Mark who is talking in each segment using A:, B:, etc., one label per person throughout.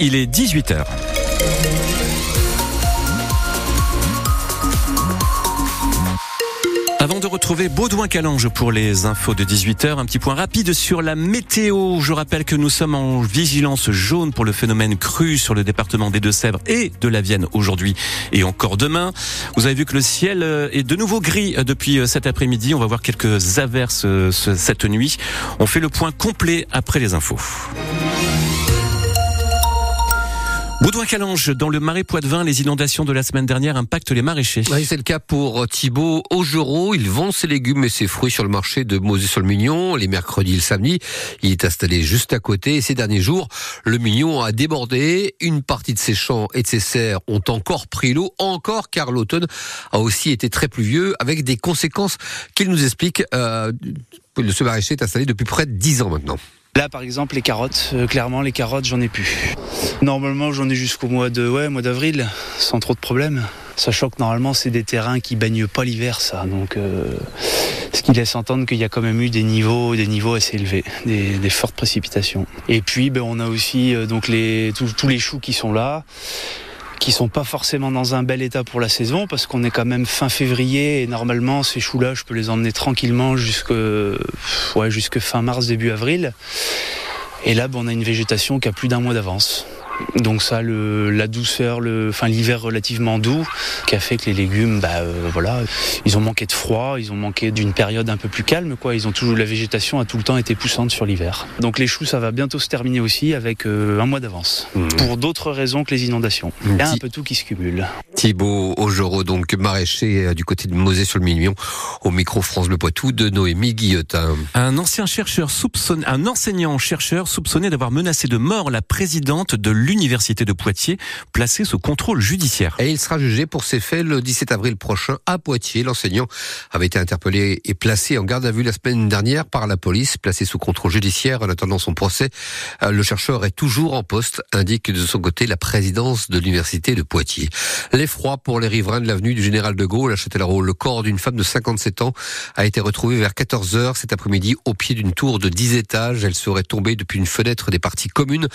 A: Il est 18h. Avant de retrouver Baudouin Calange pour les infos de 18h, un petit point rapide sur la météo. Je rappelle que nous sommes en vigilance jaune pour le phénomène cru sur le département des Deux-Sèvres et de la Vienne aujourd'hui et encore demain. Vous avez vu que le ciel euh, est de nouveau gris euh, depuis euh, cet après-midi. On va voir quelques averses cette nuit. On fait le point complet après les infos. Baudouin Calange, dans le marais Poitevin, les inondations de la semaine dernière impactent les maraîchers.
B: Oui, c'est le cas pour Thibaut Augereau. Il vend ses légumes et ses fruits sur le marché de Mosée-sur-le-Mignon les mercredis et le samedi. Il est installé juste à côté ces derniers jours, le Mignon a débordé. Une partie de ses champs et de ses serres ont encore pris l'eau, encore car l'automne a aussi été très pluvieux avec des conséquences qu'il nous explique. Euh, ce maraîcher est installé depuis près de 10 ans maintenant.
C: Là, par exemple, les carottes, euh, clairement, les carottes, j'en ai plus. Normalement, j'en ai jusqu'au mois de, ouais, mois d'avril, sans trop de problèmes. Sachant que normalement, c'est des terrains qui baignent pas l'hiver, ça. Donc, euh, ce qui laisse entendre qu'il y a quand même eu des niveaux, des niveaux assez élevés, des, fortes précipitations. Et puis, ben, on a aussi euh, donc les, tous les choux qui sont là qui sont pas forcément dans un bel état pour la saison parce qu'on est quand même fin février et normalement ces choux-là, je peux les emmener tranquillement jusque, ouais, jusque fin mars, début avril. Et là, ben, on a une végétation qui a plus d'un mois d'avance. Donc ça, le, la douceur, le, enfin l'hiver relativement doux, qui a fait que les légumes, bah euh, voilà, ils ont manqué de froid, ils ont manqué d'une période un peu plus calme, quoi. Ils ont toujours la végétation a tout le temps été poussante sur l'hiver. Donc les choux, ça va bientôt se terminer aussi avec euh, un mois d'avance, mmh. pour d'autres raisons que les inondations. Il y a un peu tout qui se cumule.
B: Thibaut Augereau, donc maraîcher euh, du côté de Mosée sur le Million, au micro France Le Poitou de Noémie Guillotin.
A: Un ancien chercheur soupçonné, un enseignant chercheur soupçonné d'avoir menacé de mort la présidente de l'université de Poitiers, placée sous contrôle judiciaire.
B: Et il sera jugé pour ces faits le 17 avril prochain à Poitiers. L'enseignant avait été interpellé et placé en garde à vue la semaine dernière par la police, placé sous contrôle judiciaire en attendant son procès. Euh, le chercheur est toujours en poste, indique de son côté la présidence de l'université de Poitiers. L'effroi pour les riverains de l'avenue du Général de Gaulle à Châtellerault. Le corps d'une femme de 57 ans a été retrouvé vers 14 heures cet après-midi au pied d'une tour de 10 étages. Elle serait tombée depuis une fenêtre des parties communes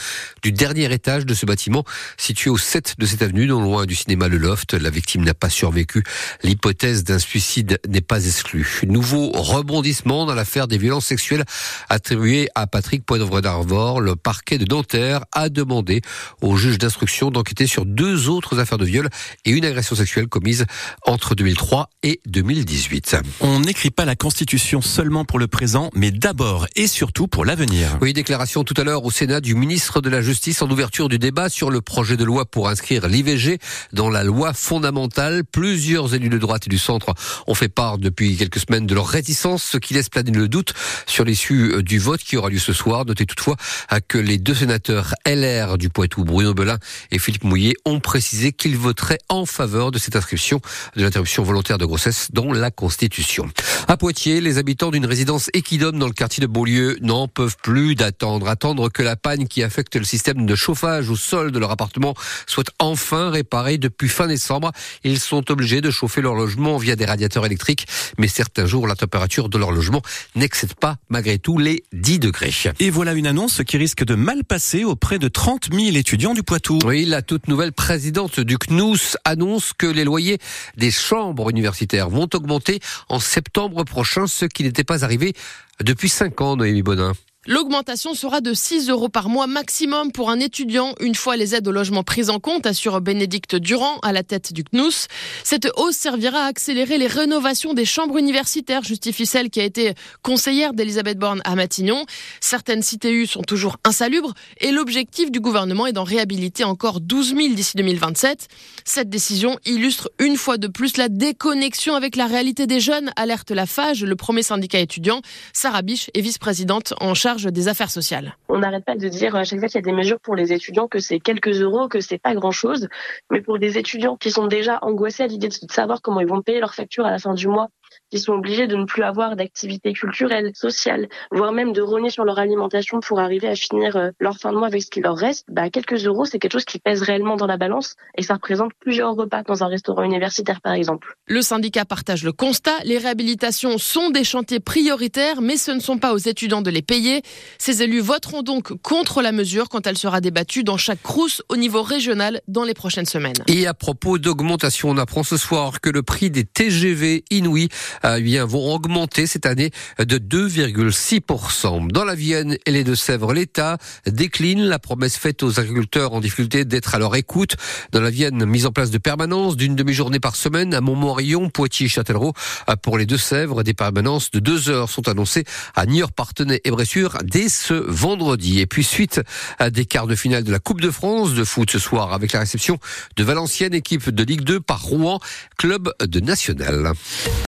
B: du dernier étage de ce bâtiment situé au 7 de cette avenue, non loin du cinéma Le Loft. La victime n'a pas survécu. L'hypothèse d'un suicide n'est pas exclue. Nouveau rebondissement dans l'affaire des violences sexuelles attribuées à Patrick Poivre d'Arvor. Le parquet de Nanterre a demandé au juge d'instruction d'enquêter sur deux autres affaires de viol et une agression sexuelle commise entre 2003 et 2018.
A: On n'écrit pas la Constitution seulement pour le présent, mais d'abord et surtout pour l'avenir.
B: Oui, déclaration tout à l'heure au Sénat du ministre de la Justice en ouverture du débat sur le projet de loi pour inscrire l'IVG dans la loi fondamentale. Plusieurs élus de droite et du centre ont fait part depuis quelques semaines de leur réticence, ce qui laisse planer le doute sur l'issue euh, du vote qui aura lieu ce soir. Notez toutefois euh, que les deux sénateurs LR du Poitou, Bruno Belin et Philippe Mouillet, ont précisé qu'ils voteraient en faveur de cette inscription de l'interruption volontaire de grossesse dans la Constitution. À Poitiers, les habitants d'une résidence équidome dans le quartier de Beaulieu n'en peuvent plus d'attendre. Attendre que la panne qui affecte le système de chauffage au sol de leur appartement soit enfin réparé depuis fin décembre. Ils sont obligés de chauffer leur logement via des radiateurs électriques, mais certains jours, la température de leur logement n'excède pas malgré tout les 10 degrés.
A: Et voilà une annonce qui risque de mal passer auprès de 30 000 étudiants du Poitou.
B: Oui, la toute nouvelle présidente du CNUS annonce que les loyers des chambres universitaires vont augmenter en septembre prochain, ce qui n'était pas arrivé depuis 5 ans, Noémie Bonin.
D: L'augmentation sera de 6 euros par mois maximum pour un étudiant, une fois les aides au logement prises en compte, assure Bénédicte Durand à la tête du CNUS. Cette hausse servira à accélérer les rénovations des chambres universitaires, justifie celle qui a été conseillère d'Elisabeth Borne à Matignon. Certaines CTU sont toujours insalubres et l'objectif du gouvernement est d'en réhabiliter encore 12 000 d'ici 2027. Cette décision illustre une fois de plus la déconnexion avec la réalité des jeunes, alerte la FAGE, le premier syndicat étudiant. Sarah Biche est vice-présidente en charge des affaires sociales.
E: On n'arrête pas de dire à chaque fois qu'il y a des mesures pour les étudiants que c'est quelques euros, que c'est pas grand chose. Mais pour des étudiants qui sont déjà angoissés à l'idée de savoir comment ils vont payer leurs factures à la fin du mois, qui sont obligés de ne plus avoir d'activités culturelles, sociales, voire même de rogner sur leur alimentation pour arriver à finir euh, leur fin de mois avec ce qui leur reste, bah, quelques euros, c'est quelque chose qui pèse réellement dans la balance et ça représente plusieurs repas dans un restaurant universitaire, par exemple.
D: Le syndicat partage le constat. Les réhabilitations sont des chantiers prioritaires, mais ce ne sont pas aux étudiants de les payer. Ces élus voteront donc contre la mesure quand elle sera débattue dans chaque crousse au niveau régional dans les prochaines semaines.
B: Et à propos d'augmentation, on apprend ce soir que le prix des TGV Inouï euh, bien, vont augmenter cette année de 2,6%. Dans la Vienne et les Deux-Sèvres, l'État décline la promesse faite aux agriculteurs en difficulté d'être à leur écoute. Dans la Vienne, mise en place de permanence d'une demi-journée par semaine à Montmorillon, Poitiers, Châtellerault. Euh, pour les Deux-Sèvres, des permanences de deux heures sont annoncées à Niort, Partenay et Bressure dès ce vendredi. Et puis suite à des quarts de finale de la Coupe de France de foot ce soir avec la réception de Valenciennes, équipe de Ligue 2 par Rouen, club de national.